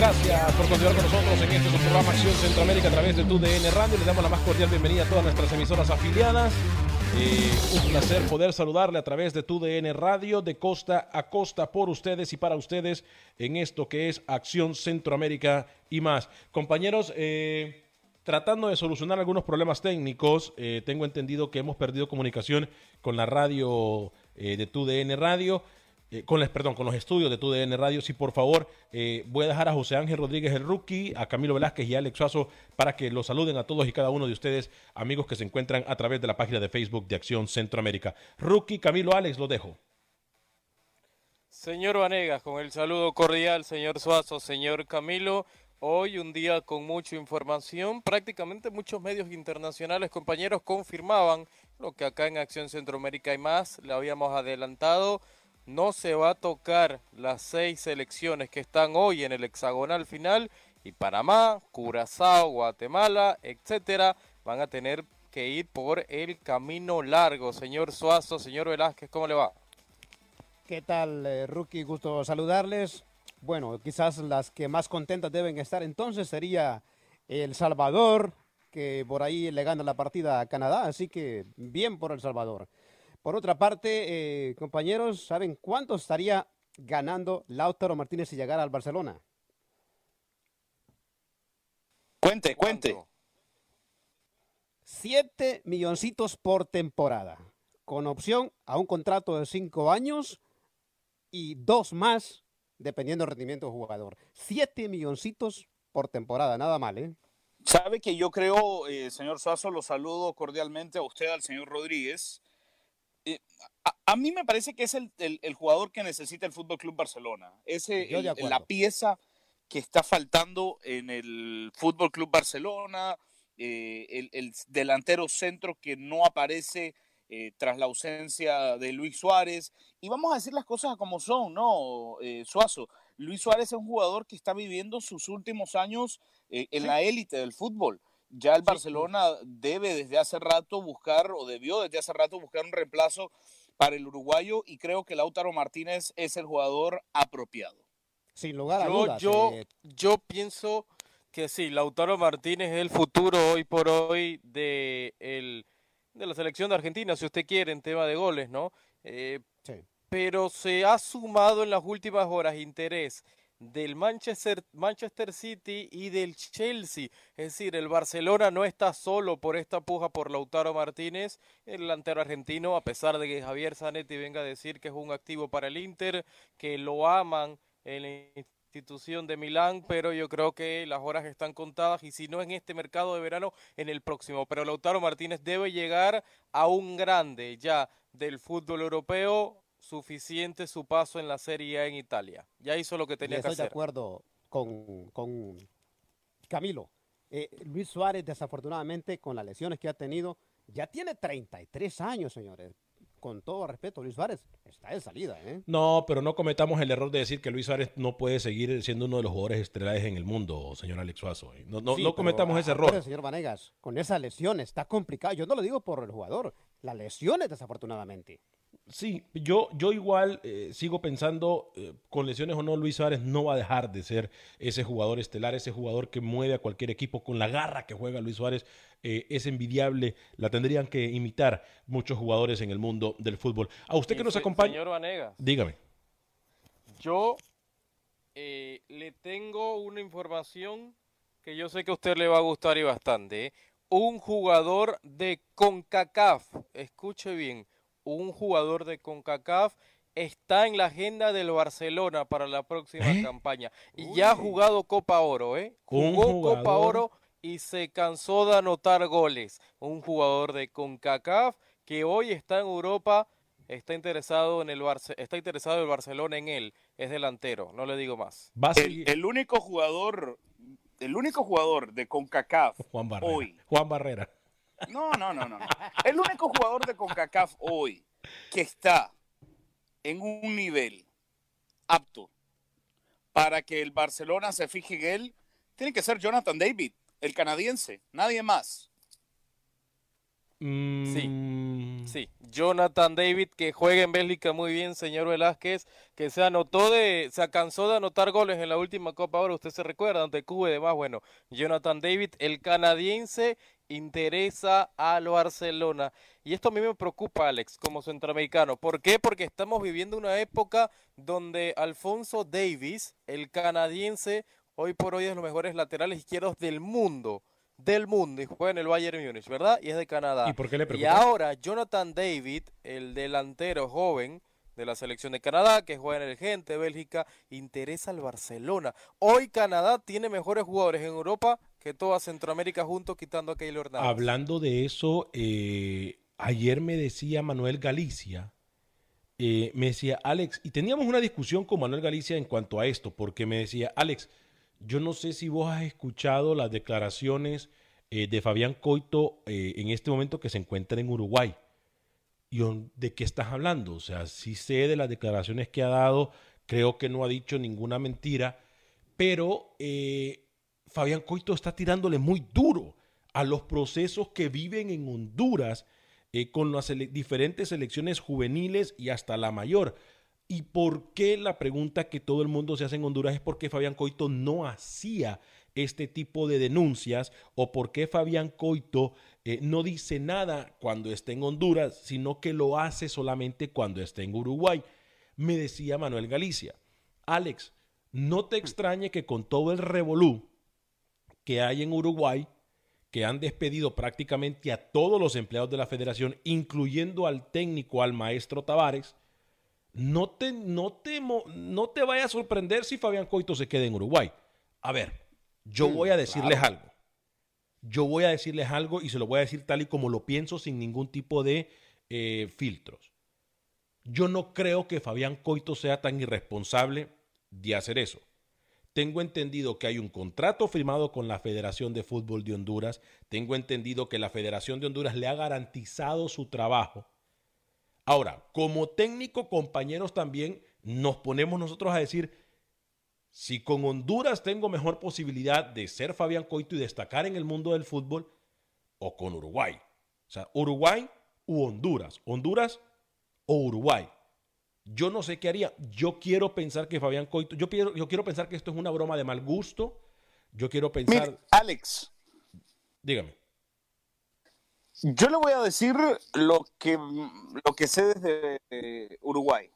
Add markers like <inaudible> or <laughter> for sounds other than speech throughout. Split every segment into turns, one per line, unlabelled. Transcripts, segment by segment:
Gracias por continuar con nosotros en este programa Acción Centroamérica a través de tu DN Radio. Les damos la más cordial bienvenida a todas nuestras emisoras afiliadas. Eh, un placer poder saludarle a través de tu DN Radio de costa a costa por ustedes y para ustedes en esto que es Acción Centroamérica y más. Compañeros, eh, tratando de solucionar algunos problemas técnicos, eh, tengo entendido que hemos perdido comunicación con la radio de tu DN Radio. Eh, con, los estudios de TUDN Radio. Sí, por favor, eh, voy a dejar a José Ángel Rodríguez, el rookie, a Camilo Velázquez y a Alex Suazo para que los saluden a todos y cada uno de ustedes, amigos que se encuentran a través de la página de Facebook de Acción Centroamérica. Rookie, Camilo, Alex, lo dejo.
Señor Vanegas, con el saludo cordial, señor Suazo, señor Camilo. Hoy un día con mucha información, prácticamente muchos medios internacionales, compañeros, confirmaban lo que acá en Acción Centroamérica y más le habíamos adelantado no se va a tocar las seis selecciones que están hoy en el hexagonal final y Panamá, Curazao, Guatemala, etcétera, van a tener que ir por el camino largo. Señor Suazo, señor Velázquez, ¿cómo le va?
¿Qué tal, eh, Rookie? Gusto saludarles. Bueno, quizás las que más contentas deben estar entonces sería El Salvador, que por ahí le gana la partida a Canadá, así que bien por El Salvador. Por otra parte, eh, compañeros, ¿saben cuánto estaría ganando Lautaro Martínez si llegara al Barcelona?
Cuente, cuente.
Siete milloncitos por temporada, con opción a un contrato de cinco años y dos más, dependiendo del rendimiento del jugador. Siete milloncitos por temporada, nada mal, ¿eh?
Sabe que yo creo, eh, señor Suazo, lo saludo cordialmente a usted, al señor Rodríguez. Eh, a, a mí me parece que es el, el- el jugador que necesita el Fútbol Club Barcelona. Es el- la pieza que está faltando en el Fútbol Club Barcelona, eh, el, el delantero centro que no aparece eh, tras la ausencia de Luis Suárez. Y vamos a decir las cosas como son, ¿no, Suazo? Luis Suárez es un jugador que está viviendo sus últimos años en
Sí.
la élite del fútbol. Ya el
Sí.
Barcelona debe desde hace rato buscar, o debió desde hace rato buscar un reemplazo para el uruguayo, y creo que Lautaro Martínez es el jugador apropiado.
Sin lugar a
Yo,
dudas.
yo,
eh,
yo pienso que sí, Lautaro Martínez es el futuro hoy por hoy de, el, de la selección de Argentina, si usted quiere, en tema de goles, ¿no? Eh,
sí.
pero se ha sumado en las últimas horas interés del Manchester, Manchester City y del Chelsea. Es decir, el Barcelona no está solo por esta puja por Lautaro Martínez, el delantero argentino, a pesar de que Javier Zanetti venga a decir que es un activo para el Inter, que lo aman en la institución de Milán, pero yo creo que las horas están contadas y si no en este mercado de verano, en el próximo. Pero Lautaro Martínez debe llegar a un grande ya del fútbol europeo suficiente su paso en la Serie A en Italia. Ya hizo lo que
Y
tenía que
estoy de
hacer.
acuerdo con, con Camilo. Eh, Luis Suárez, desafortunadamente, con las lesiones que ha tenido, ya tiene 33 años, señores. Con todo respeto, Luis Suárez está de salida, ¿eh?
No, pero no cometamos el error de decir que Luis Suárez no puede seguir siendo uno de los jugadores estelares en el mundo, señor Alex Suazo. ¿eh? No, no,
Sí,
no
pero
cometamos ese error.
señor Vanegas, con esa lesión está complicado. Yo no lo digo por el jugador, las lesiones, desafortunadamente.
Sí, yo, yo igual eh, sigo pensando, eh, con lesiones o no, Luis Suárez no va a dejar de ser ese jugador estelar, ese jugador que mueve a cualquier equipo con la garra que juega Luis Suárez. eh, es envidiable, la tendrían que imitar muchos jugadores en el mundo del fútbol. A usted que nos acompaña,
Señor Vanegas,
dígame.
yo le tengo una información que yo sé que a usted le va a gustar y bastante. Un jugador de CONCACAF, escuche bien, un jugador de CONCACAF está en la agenda del Barcelona para la próxima
¿Eh?
campaña. Y ya ha jugado Copa Oro, ¿eh?
Un
Jugó Copa Oro y se cansó de anotar goles. Un jugador de CONCACAF que hoy está en Europa, está interesado en el Barce- está interesado el Barcelona en él, es delantero, no le digo más.
Va a
El, el único jugador, el único jugador de CONCACAF
Juan Barrera.
hoy.
Juan Barrera.
No, no, no, no. El único jugador de CONCACAF hoy que está en un nivel apto para que el Barcelona se fije en él, tiene que ser Jonathan David, el canadiense, nadie más.
Mm,
Sí, Jonathan David que juega en Bélgica muy bien, señor Velázquez, que se anotó de, se cansó de anotar goles en la última Copa Oro, usted se recuerda, ante Cuba y demás, bueno, Jonathan David, el canadiense, interesa al Barcelona. Y esto a mí me preocupa, Alex, como centroamericano. ¿Por qué? Porque estamos viviendo una época donde Alfonso Davis, el canadiense, hoy por hoy es de los mejores laterales izquierdos del mundo. Del mundo y juega en el Bayern Múnich, ¿verdad? Y es de Canadá.
¿Y por qué le
Y
preocupa?
ahora Jonathan David, el delantero joven de la selección de Canadá, que juega en el Gente, Bélgica, interesa al Barcelona. Hoy Canadá tiene mejores jugadores en Europa que toda Centroamérica juntos, quitando a.
Hablando de eso, eh, ayer me decía Manuel Galicia, eh, me decía, Alex, y teníamos una discusión con Manuel Galicia en cuanto a esto, porque me decía, Alex, yo no sé si vos has escuchado las declaraciones eh, de Fabián Coito en este momento que se encuentra en Uruguay. Y ¿de qué estás hablando? O sea, sí sé de las declaraciones que ha dado, creo que no ha dicho ninguna mentira, pero Fabián Coito está tirándole muy duro a los procesos que viven en Honduras eh, con las diferentes selecciones juveniles y hasta la mayor. ¿Y por qué la pregunta que todo el mundo se hace en Honduras es por qué Fabián Coito no hacía este tipo de denuncias o por qué Fabián Coito eh, no dice nada cuando está en Honduras, sino que lo hace solamente cuando está en Uruguay? Me decía Manuel Galicia, Alex, no te extrañe que con todo el revolú que hay en Uruguay, que han despedido prácticamente a todos los empleados de la federación, incluyendo al técnico, al maestro Tavares, no te, no te, no te vaya a sorprender si Fabián Coito se queda en Uruguay. A ver, yo
Mm,
voy a decirles
claro.
algo. Yo voy a decirles algo y se lo voy a decir tal y como lo pienso, sin ningún tipo de eh, filtros. Yo no creo que Fabián Coito sea tan irresponsable de hacer eso. Tengo entendido que hay un contrato firmado con la Federación de Fútbol de Honduras. Tengo entendido que la Federación de Honduras le ha garantizado su trabajo. Ahora, como técnico, compañeros, también nos ponemos nosotros a decir, si con Honduras tengo mejor posibilidad de ser Fabián Coito y destacar en el mundo del fútbol, o con Uruguay. O sea, Uruguay u Honduras. Honduras o Uruguay. Yo no sé qué haría. Yo quiero pensar que Fabián Coito, yo quiero, yo quiero pensar que esto es una broma de mal gusto. Yo quiero pensar,
Mire, Alex,
dígame.
yo le voy a decir lo que, lo que sé desde eh, Uruguay.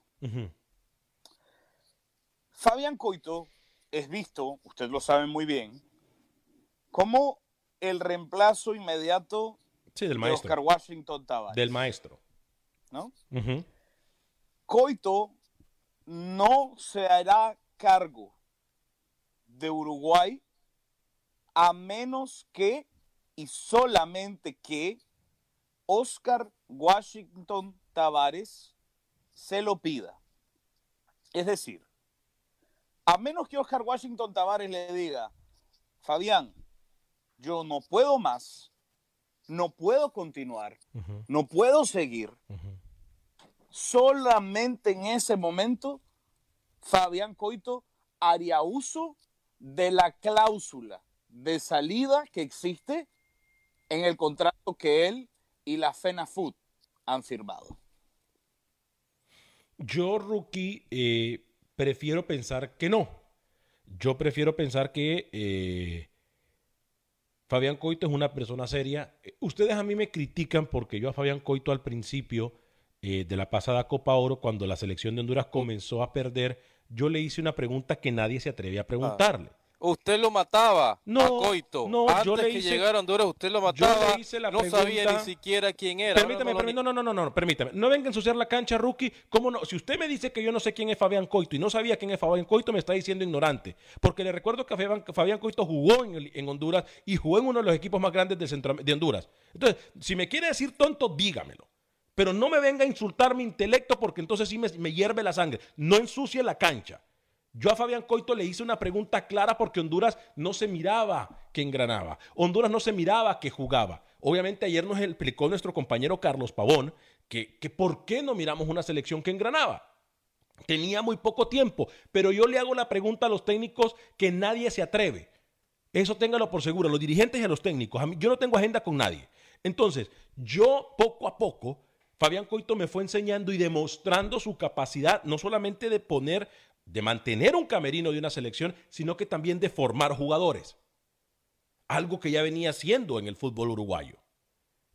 Fabián Coito es visto, usted lo sabe muy bien, como el reemplazo inmediato
Sí, del
de. Oscar Washington Tavares.
Del maestro.
¿no?
Ujú.
Coito no se hará cargo de Uruguay a menos que y solamente que Oscar Washington Tavares se lo pida. Es decir, a menos que Oscar Washington Tavares le diga, Fabián, yo no puedo más, no puedo continuar, no puedo seguir. Solamente en ese momento Fabián Coito haría uso de la cláusula de salida que existe en el contrato que él y la FENAFUT han firmado.
Yo, rookie, eh, prefiero pensar que no. Yo prefiero pensar que eh, Fabián Coito es una persona seria. Ustedes a mí me critican porque yo a Fabián Coito al principio eh, de la pasada Copa Oro, cuando la selección de Honduras comenzó a perder, yo le hice una pregunta que nadie se atrevía a preguntarle.
Usted lo mataba
No,
a Coito.
no,
Antes
yo le
que
hice-
llegara a Honduras, usted lo
yo
mataba.
le hice la
no sabía ni siquiera quién era.
Permítame,
no
permítame, no, no, no, no, no, permítame. No venga a ensuciar la cancha, rookie. ¿Cómo no? Si usted me dice que yo no sé quién es Fabián Coito y no sabía quién es Fabián Coito, me está diciendo ignorante. Porque le recuerdo que Fabián, Fabián Coito jugó en, el- en Honduras y jugó en uno de los equipos más grandes de, Centro- de Honduras. Entonces, si me quiere decir tonto, dígamelo. Pero no me venga a insultar mi intelecto porque entonces sí me, hierve la sangre. No ensucie la cancha. Yo a Fabián Coito le hice una pregunta clara porque Honduras no se miraba que engranaba. Honduras no se miraba que jugaba. Obviamente ayer nos explicó nuestro compañero Carlos Pavón que, que por qué no miramos una selección que engranaba. Tenía muy poco tiempo, pero yo le hago la pregunta a los técnicos que nadie se atreve. Eso téngalo por seguro, a los dirigentes y a los técnicos. A mí- yo no tengo agenda con nadie. Entonces, yo poco a poco, Fabián Coito me fue enseñando y demostrando su capacidad, no solamente de poner, de mantener un camerino de una selección, sino que también de formar jugadores. Algo que ya venía haciendo en el fútbol uruguayo.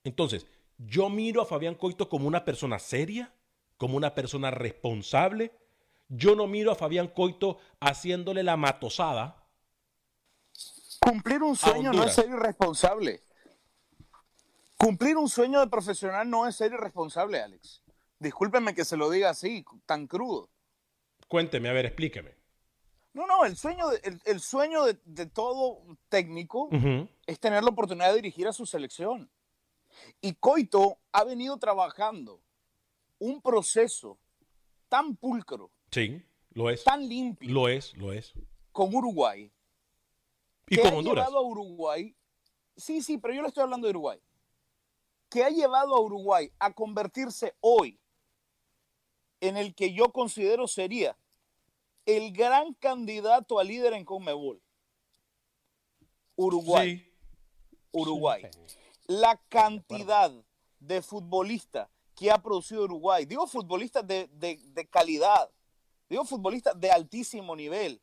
Entonces, yo miro a Fabián Coito como una persona seria, como una persona responsable. Yo no miro a Fabián Coito haciéndole la matosada.
Cumplir un sueño no es ser irresponsable. Cumplir un sueño de profesional no es ser irresponsable, Alex. Discúlpeme que se lo diga así, tan crudo.
Cuénteme, a ver, explíqueme.
No, no, el sueño de, el, el sueño de, de todo técnico es tener la oportunidad de dirigir a su selección. Y Coito ha venido trabajando un proceso tan pulcro,
Sí, lo es.
tan limpio
Lo es, lo es.
con Uruguay.
Y
que
con
ha
Honduras.
llevado a Uruguay, sí, sí, pero yo le estoy hablando de Uruguay, que ha llevado a Uruguay a convertirse hoy en el que yo considero sería el gran candidato a líder en Conmebol. Uruguay.
Sí.
Uruguay. La cantidad de futbolistas que ha producido Uruguay, digo futbolistas de, de- de calidad, digo futbolistas de altísimo nivel.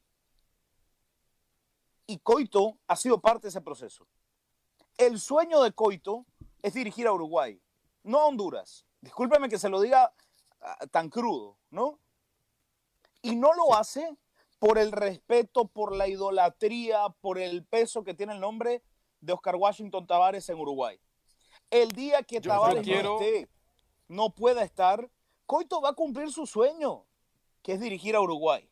Y Coito ha sido parte de ese proceso. El sueño de Coito es dirigir a Uruguay, no a Honduras. Discúlpeme que se lo diga ah, tan crudo, ¿no? Y no lo hace por el respeto, por la idolatría, por el peso que tiene el nombre de Oscar Washington Tavares en Uruguay. El día que
Yo
Tavares
quiero-
no esté, no pueda estar, Coito va a cumplir su sueño, que es dirigir a Uruguay.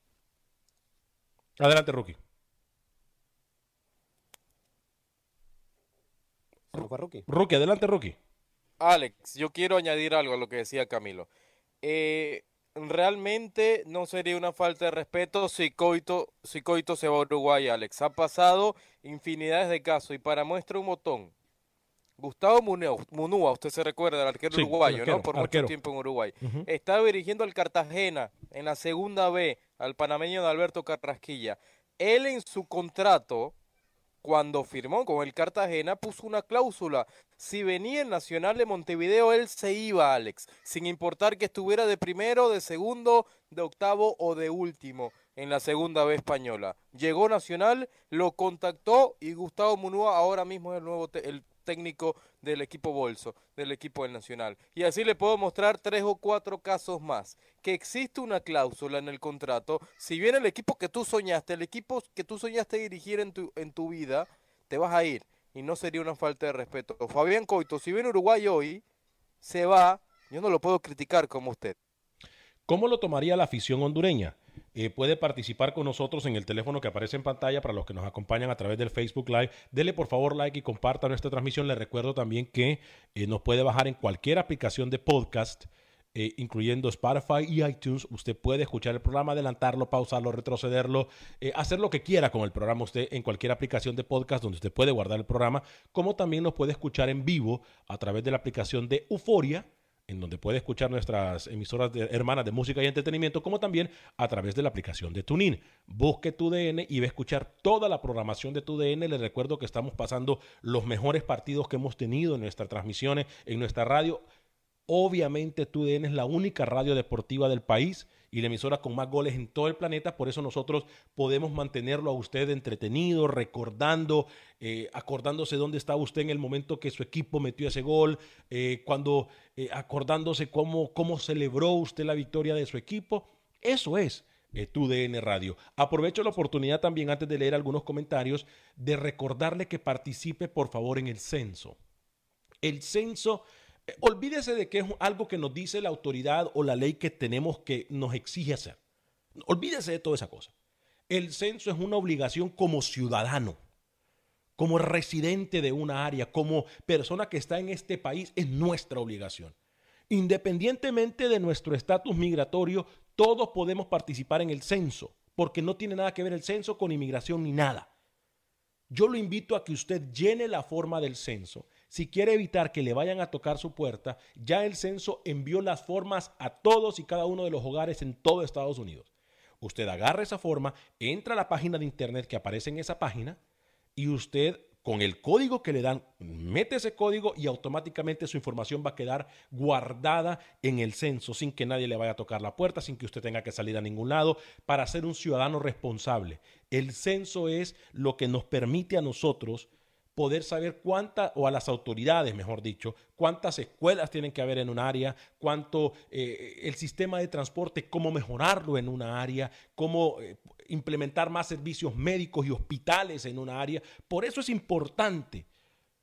Adelante, Rookie.
Fue Rookie.
Rookie, adelante, Rookie.
Alex, yo quiero añadir algo a lo que decía Camilo. Eh, realmente no sería una falta de respeto si Coito, si Coito se va a Uruguay, Alex. Ha pasado infinidades de casos y para muestra un botón. Gustavo Munua, Munúa, usted se recuerda, el arquero
Sí, el
uruguayo,
arquero,
¿no? Por
arquero.
mucho tiempo en Uruguay.
Ujú.
Estaba dirigiendo al Cartagena en la segunda B, al panameño de Alberto Carrasquilla. Él en su contrato, cuando firmó con el Cartagena, puso una cláusula. Si venía el Nacional de Montevideo, él se iba, Alex, sin importar que estuviera de primero, de segundo, de octavo o de último en la segunda B española. Llegó Nacional, lo contactó y Gustavo Munúa ahora mismo es el nuevo el técnico del equipo Bolso, del equipo del Nacional. Y así le puedo mostrar tres o cuatro casos más. Que existe una cláusula en el contrato. Si viene el equipo que tú soñaste, el equipo que tú soñaste dirigir en tu, en tu vida, te vas a ir. Y no sería una falta de respeto. Fabián Coito, si viene Uruguay hoy, se va. Yo no lo puedo criticar como usted.
¿Cómo lo tomaría la afición hondureña? Eh, puede participar con nosotros en el teléfono que aparece en pantalla para los que nos acompañan a través del Facebook Live. Dele por favor like y comparta nuestra transmisión. Le recuerdo también que eh, nos puede bajar en cualquier aplicación de podcast, eh, incluyendo Spotify y iTunes. Usted puede escuchar el programa, adelantarlo, pausarlo, retrocederlo, hacer lo que quiera con el programa usted en cualquier aplicación de podcast donde usted puede guardar el programa, como también nos puede escuchar en vivo a través de la aplicación de Euforia en donde puede escuchar nuestras emisoras de- hermanas de música y entretenimiento, como también a través de la aplicación de TuneIn. Busque TUDN y va a escuchar toda la programación de TUDN. Les recuerdo que estamos pasando los mejores partidos que hemos tenido en nuestras transmisiones, en nuestra radio. Obviamente TUDN es la única radio deportiva del país y la emisora con más goles en todo el planeta, por eso nosotros podemos mantenerlo a usted entretenido, recordando, eh, acordándose dónde estaba usted en el momento que su equipo metió ese gol, eh, cuando eh, acordándose cómo, cómo celebró usted la victoria de su equipo. Eso es eh, TUDN Radio. Aprovecho la oportunidad también, antes de leer algunos comentarios, de recordarle que participe por favor en el censo. El censo, olvídese de que es algo que nos dice la autoridad o la ley que tenemos que nos exige hacer. Olvídese de toda esa cosa. El censo es una obligación como ciudadano, como residente de una área, como persona que está en este país, es nuestra obligación. Independientemente de nuestro estatus migratorio, todos podemos participar en el censo, porque no tiene nada que ver el censo con inmigración ni nada. Yo lo invito a que usted llene la forma del censo. Si quiere evitar que le vayan a tocar su puerta, ya el censo envió las formas a todos y cada uno de los hogares en todo Estados Unidos. Usted agarra esa forma, entra a la página de internet que aparece en esa página y usted con el código que le dan, mete ese código y automáticamente su información va a quedar guardada en el censo sin que nadie le vaya a tocar la puerta, sin que usted tenga que salir a ningún lado, para ser un ciudadano responsable. El censo es lo que nos permite a nosotros poder saber cuántas, o a las autoridades, mejor dicho, cuántas escuelas tienen que haber en un área, cuánto eh, el sistema de transporte, cómo mejorarlo en una área, cómo eh, implementar más servicios médicos y hospitales en una área. Por eso es importante.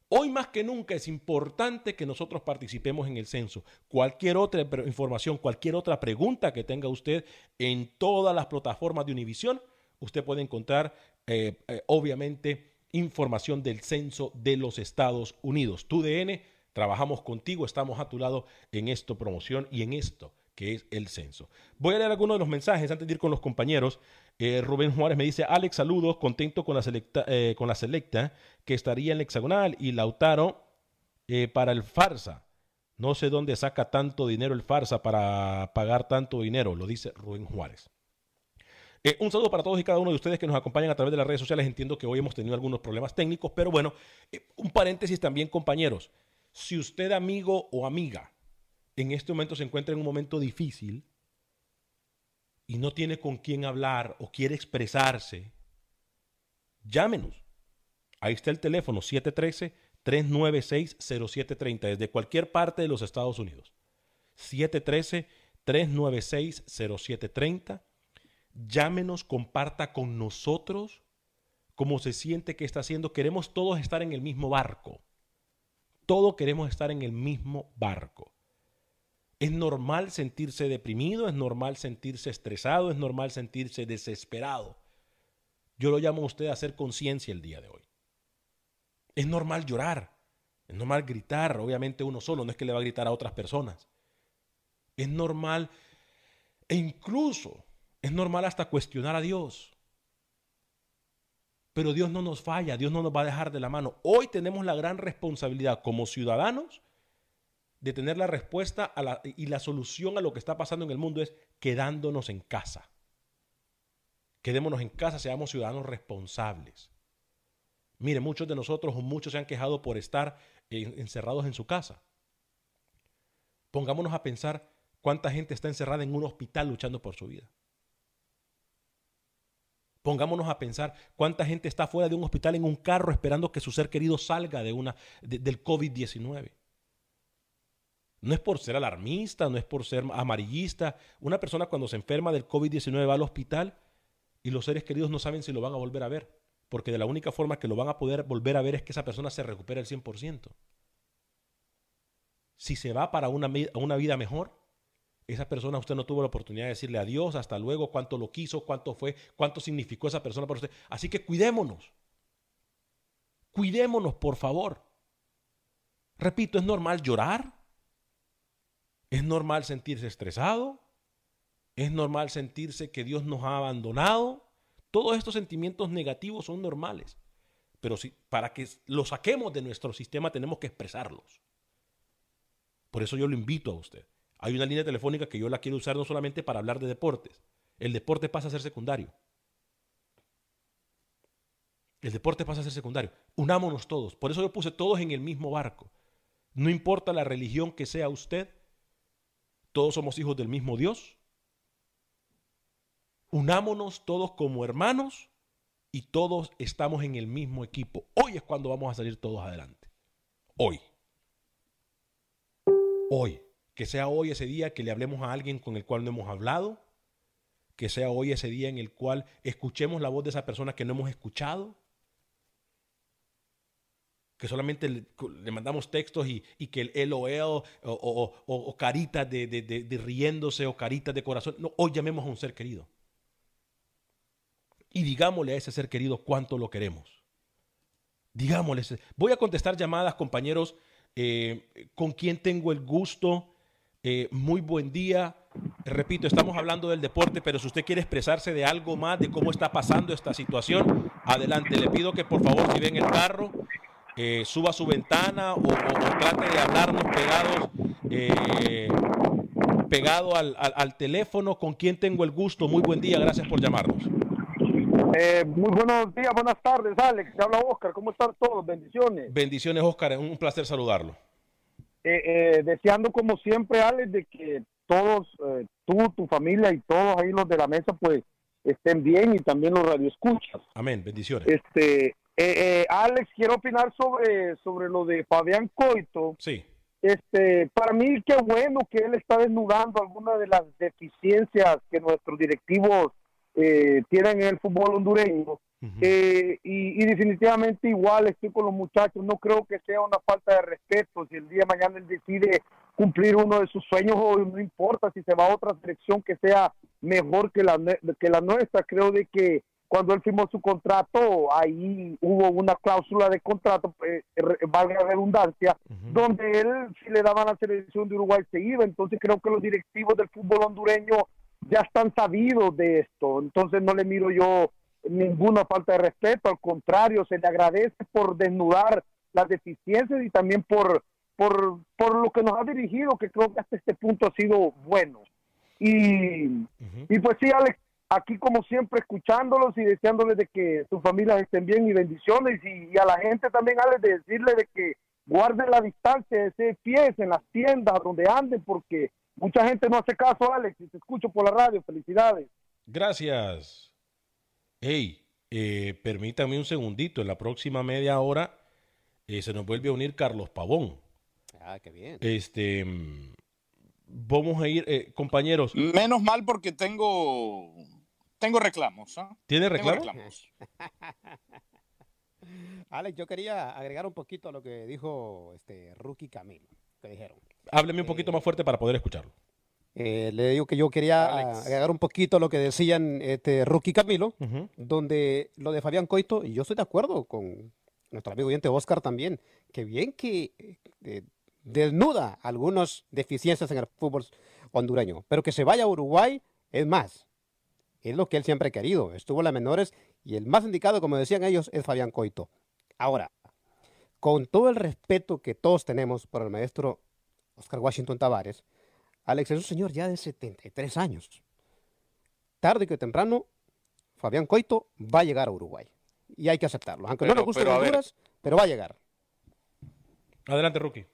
Hoy más que nunca es importante que nosotros participemos en el censo. Cualquier otra información, cualquier otra pregunta que tenga usted en todas las plataformas de Univisión, usted puede encontrar, eh, obviamente, información del censo de los Estados Unidos. Tu DN, trabajamos contigo, estamos a tu lado en esto promoción y en esto que es el censo. Voy a leer algunos de los mensajes antes de ir con los compañeros. Eh, Rubén Juárez me dice, Alex, saludos, contento con la selecta, eh, con la selecta que estaría en la hexagonal y Lautaro eh, para el farsa. No sé dónde saca tanto dinero el farsa para pagar tanto dinero, lo dice Rubén Juárez. Eh, un saludo para todos y cada uno de ustedes que nos acompañan a través de las redes sociales. Entiendo que hoy hemos tenido algunos problemas técnicos, pero bueno, eh, un paréntesis también, compañeros. Si usted, amigo o amiga, en este momento se encuentra en un momento difícil y no tiene con quién hablar o quiere expresarse, llámenos. Ahí está el teléfono 713-396-0730 desde cualquier parte de los Estados Unidos. 713-396-0730 llámenos, comparta con nosotros cómo se siente que está haciendo. Queremos todos estar en el mismo barco. Todos queremos estar en el mismo barco. Es normal sentirse deprimido, es normal sentirse estresado, es normal sentirse desesperado. Yo lo llamo a usted a hacer conciencia el día de hoy. Es normal llorar, es normal gritar, obviamente uno solo, no es que le va a gritar a otras personas. Es normal e incluso es normal hasta cuestionar a Dios. Pero Dios no nos falla, Dios no nos va a dejar de la mano. Hoy tenemos la gran responsabilidad como ciudadanos de tener la respuesta y la solución a lo que está pasando en el mundo es quedándonos en casa. Quedémonos en casa, seamos ciudadanos responsables. Mire, muchos de nosotros o muchos se han quejado por estar en- encerrados en su casa. Pongámonos a pensar cuánta gente está encerrada en un hospital luchando por su vida. Pongámonos a pensar cuánta gente está fuera de un hospital en un carro esperando que su ser querido salga de una, de- del COVID-19. No es por ser alarmista, no es por ser amarillista. Una persona cuando se enferma del COVID-19 va al hospital y los seres queridos no saben si lo van a volver a ver. Porque de la única forma que lo van a poder volver a ver es que esa persona se recupere al 100%. Si se va para una, una vida mejor, esa persona usted no tuvo la oportunidad de decirle adiós, hasta luego, cuánto lo quiso, cuánto fue, cuánto significó esa persona para usted. Así que cuidémonos. Cuidémonos, por favor. Repito, es normal llorar. Es normal sentirse estresado. Es normal sentirse que Dios nos ha abandonado. Todos estos sentimientos negativos son normales. Pero si, para que los saquemos de nuestro sistema tenemos que expresarlos. Por eso yo lo invito a usted. Hay una línea telefónica que yo la quiero usar no solamente para hablar de deportes. El deporte pasa a ser secundario. El deporte pasa a ser secundario. Unámonos todos. Por eso yo puse todos en el mismo barco. No importa la religión que sea usted, todos somos hijos del mismo Dios. Unámonos todos como hermanos y todos estamos en el mismo equipo. Hoy es cuando vamos a salir todos adelante. Hoy. Hoy. Que sea hoy ese día que le hablemos a alguien con el cual no hemos hablado. Que sea hoy ese día en el cual escuchemos la voz de esa persona que no hemos escuchado. Que solamente le, mandamos textos y, y que el o, o, o- o caritas de, de- riéndose o caritas de corazón. No, hoy llamemos a un ser querido. Y digámosle a ese ser querido cuánto lo queremos. Digámosle. Voy a contestar llamadas, compañeros. eh, con quien tengo el gusto. Eh, muy buen día. Repito, estamos hablando del deporte, pero si usted quiere expresarse de algo más, de cómo está pasando esta situación, adelante. Le pido que por favor, si ven el carro, eh, suba su ventana o, o- o trate de hablarnos pegados, eh, pegado al, al- al teléfono. Con quien tengo el gusto. Muy buen día. Gracias por llamarnos.
Eh, muy buenos días, buenas tardes, Alex. Te habla Oscar. ¿Cómo están todos? Bendiciones.
Bendiciones, Oscar. Un placer saludarlo.
Eh, eh, deseando, como siempre, Alex, de que todos, eh, tú, tu familia y todos ahí los de la mesa, pues estén bien y también los radioescuchas.
Amén. Bendiciones.
Este, eh, eh, Alex, quiero opinar sobre, sobre lo de Fabián Coito.
Sí.
Este, para mí, qué bueno que él está desnudando algunas de las deficiencias que nuestros directivos eh, tienen en el fútbol hondureño. Eh, y, y definitivamente igual estoy con los muchachos, no creo que sea una falta de respeto si el día de mañana él decide cumplir uno de sus sueños o no importa si se va a otra selección que sea mejor que la, que la nuestra, creo de que cuando él firmó su contrato, ahí hubo una cláusula de contrato, eh, valga la redundancia, donde él, si le daban la selección de Uruguay, se iba. Entonces creo que los directivos del fútbol hondureño ya están sabidos de esto. Entonces no le miro yo ninguna falta de respeto, al contrario, se le agradece por desnudar las deficiencias y también por, por, por lo que nos ha dirigido, que creo que hasta este punto ha sido bueno. Y, y pues sí, Alex, aquí como siempre escuchándolos y deseándoles de que sus familias estén bien y bendiciones y, y a la gente también, Alex, de decirle de que guarden la distancia de ese pies en las tiendas donde anden porque mucha gente no hace caso, Alex, y te escucho por la radio, felicidades.
Gracias. Hey, eh, permítame un segundito. En la próxima media hora eh, se nos vuelve a unir Carlos Pavón.
Ah, qué bien.
Este, vamos a ir, eh, compañeros.
Menos mal porque tengo, tengo reclamos. ¿ah?
¿Tiene
Tengo
reclamo?
reclamos. <laughs>
Alex, yo quería agregar un poquito a lo que dijo este Rookie Camilo, que dijeron.
Hábleme un poquito más fuerte para poder escucharlo.
Eh, le digo que yo quería
Alex.
agregar un poquito lo que decían este Rookie Camilo, donde lo de Fabián Coito, y yo estoy de acuerdo con nuestro amigo oyente Oscar también, que bien que eh, desnuda algunas deficiencias en el fútbol hondureño, pero que se vaya a Uruguay es más. Es lo que él siempre ha querido. Estuvo en las menores y el más indicado, como decían ellos, es Fabián Coito. Ahora, con todo el respeto que todos tenemos por el maestro Oscar Washington Tavares, Alex es un señor ya de 73 años. Tarde que temprano, Fabián Coito va a llegar a Uruguay. Y hay que aceptarlo. Aunque no nos guste
ver.
Honduras, pero va a llegar.
Adelante, Rookie.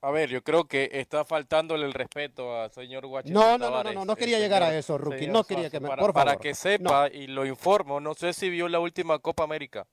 A ver, yo creo que está faltándole el respeto al señor Washington
No, no, no, no, no, quería llegar a eso, Rookie, no quería que me-
para,
por
para
favor.
que sepa y lo informo, no sé si vio la última Copa América.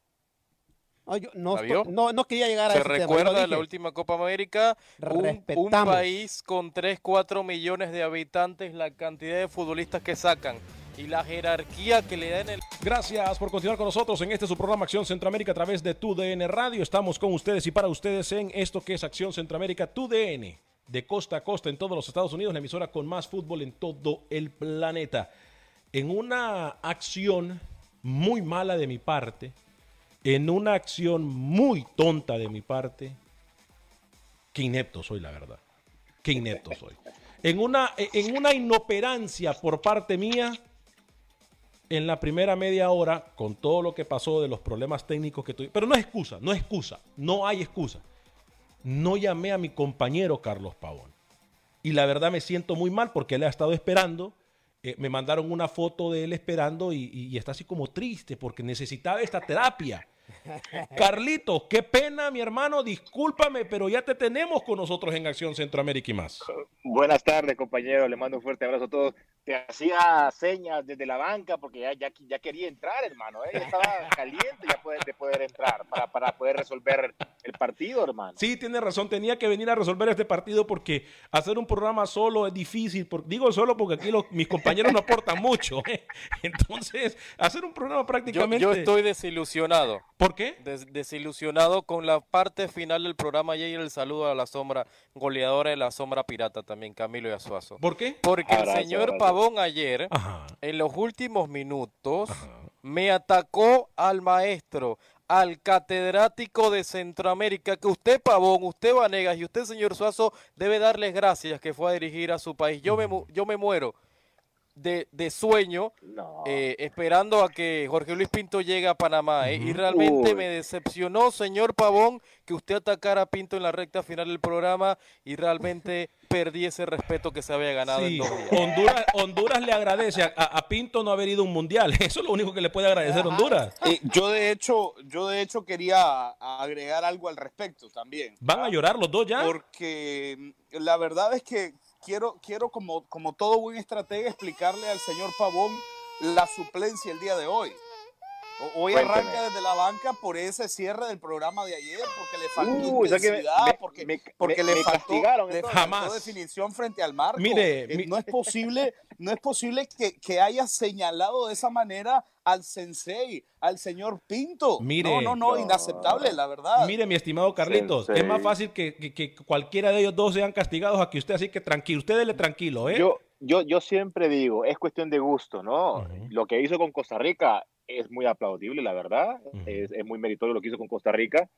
No, yo no,
¿La
estoy-
vio?
no, no quería llegar a
¿Se
ese
recuerda la última Copa América? Un, un país con 3, 4 millones de habitantes, la cantidad de futbolistas que sacan y la jerarquía que le dan el...
Gracias por continuar con nosotros en este su programa Acción Centroamérica a través de TUDN Radio. Estamos con ustedes y para ustedes en esto que es Acción Centroamérica TUDN, de costa a costa en todos los Estados Unidos, la emisora con más fútbol en todo el planeta. En una acción muy mala de mi parte, en una acción muy tonta de mi parte, qué inepto soy, la verdad. Qué inepto soy. En una, en una inoperancia por parte mía, en la primera media hora, con todo lo que pasó de los problemas técnicos que tuve. Pero no es excusa, no es excusa, no hay excusa. No llamé a mi compañero Carlos Pavón. Y la verdad me siento muy mal porque él ha estado esperando. Eh, me mandaron una foto de él esperando y, está así como triste porque necesitaba esta terapia. <laughs> Carlitos, qué pena, mi hermano, discúlpame, pero ya te tenemos con nosotros en Acción Centroamérica y más.
Buenas tardes, compañero. Le mando un fuerte abrazo a todos. Te hacía señas desde la banca porque ya, ya, ya quería entrar, hermano. ¿eh? Ya estaba <laughs> caliente ya poder, de poder entrar para, para poder resolver el partido, hermano.
Sí, tiene razón, tenía que venir a resolver este partido porque hacer un programa solo es difícil. por- digo solo porque aquí los- mis compañeros no aportan mucho. ¿eh? <laughs> Entonces, hacer un programa
Yo,
prácticamente...
yo estoy desilusionado.
¿Por qué?
Des- desilusionado con la parte final del programa y el saludo a la sombra goleadora de la sombra pirata también, Camilo y Azuazo.
¿Por qué?
Porque
Abrazo,
el señor
abrazo.
Pavón ayer,
Ajá.
en los últimos minutos, me atacó al maestro, al catedrático de Centroamérica, que usted, Pavón, usted, Vanegas y usted, señor Suazo, debe darles gracias que fue a dirigir a su país. Yo me, mu- yo me muero de, de sueño
No.
eh, esperando a que Jorge Luis Pinto llegue a Panamá. ¿eh? Y realmente
Uy.
me decepcionó, señor Pavón, que usted atacara a Pinto en la recta final del programa y realmente <laughs> perdí ese respeto que se había ganado en dos días.
Honduras, Honduras le agradece a, Pinto no haber ido a un mundial. <laughs> Eso es lo único que le puede agradecer Honduras.
Eh, yo de hecho, yo de hecho quería agregar algo al respecto también.
¿Van a llorar los dos ya?
Porque la verdad es que quiero, quiero como, como todo buen estratega, explicarle al señor Pavón la suplencia el día de hoy. Hoy
Cuénteme.
arranca desde la banca por ese cierre del programa de ayer, porque le faltó
me-
intensidad,
me-
porque,
me-
porque
me-
le faltó,
castigaron,
le
entonces.
faltó
Jamás.
definición frente al marco.
Mire,
Eh,
mi-
no es posible, no es posible que, que haya señalado de esa manera al sensei, al señor Pinto.
Mire.
no, no, no, inaceptable, la verdad.
Mire, mi estimado Carlitos,
Sensei.
es más fácil que, que- que cualquiera de ellos dos sean castigados a que usted, así que tranquilo, usted dele tranquilo, ¿eh?
Yo, yo, yo siempre digo, es cuestión de gusto, ¿no? Lo que hizo con Costa Rica es muy aplaudible, la verdad. Es, es muy meritorio lo que hizo con Costa Rica.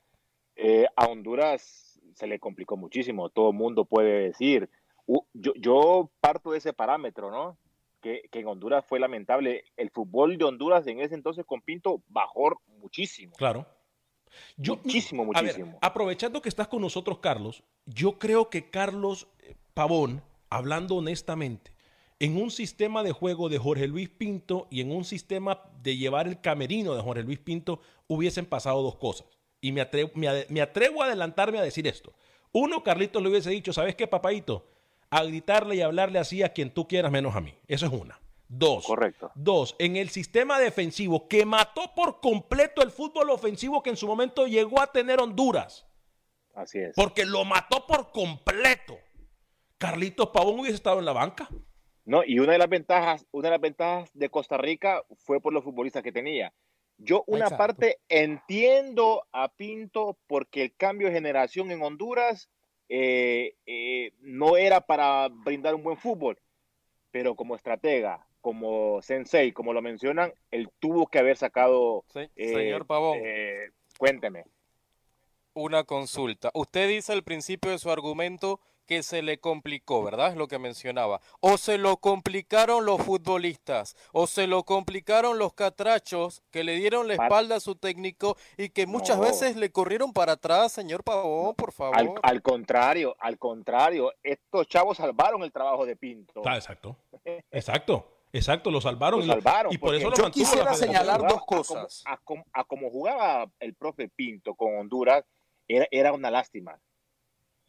Eh, a Honduras se le complicó muchísimo, todo el mundo puede decir. Yo, yo parto de ese parámetro, ¿no? Que, que en Honduras fue lamentable. El fútbol de Honduras en ese entonces con Pinto bajó muchísimo.
Claro. Yo,
Muchísimo,
ver,
muchísimo.
aprovechando que estás con nosotros, Carlos, yo creo que Carlos eh, Pavón, hablando honestamente, en un sistema de juego de Jorge Luis Pinto y en un sistema de llevar el camerino de Jorge Luis Pinto, hubiesen pasado dos cosas. Y me atrevo, me ade- me atrevo a adelantarme a decir esto. Uno, Carlitos le hubiese dicho, ¿sabes qué, papadito? A gritarle y hablarle así a quien tú quieras menos a mí. Eso es una. Dos.
Correcto.
Dos, en el sistema defensivo que mató por completo el fútbol ofensivo que en su momento llegó a tener Honduras.
Así es.
Porque lo mató por completo. Carlitos Pavón hubiese estado en la banca.
No, y una de las ventajas, una de las ventajas de Costa Rica fue por los futbolistas que tenía. Yo una
Exacto.
parte entiendo a Pinto porque el cambio de generación en Honduras eh, eh, no era para brindar un buen fútbol, pero como estratega, como sensei, como lo mencionan, él tuvo que haber sacado.
Se-
eh,
señor Pavón,
eh, cuénteme.
una consulta. Usted dice al principio de su argumento que se le complicó, ¿verdad? Es lo que mencionaba. O se lo complicaron los futbolistas, o se lo complicaron los catrachos que le dieron la espalda a su técnico y que muchas
No.
veces le corrieron para atrás, señor Pavón, por favor.
Al, al contrario, al contrario, estos chavos salvaron el trabajo de Pinto.
Ah, exacto. Exacto. Exacto, lo salvaron.
Lo
y, lo-
salvaron,
y por eso lo
yo quisiera señalar dos
a como-
cosas.
A como, a como jugaba el profe Pinto con Honduras, era, era una lástima.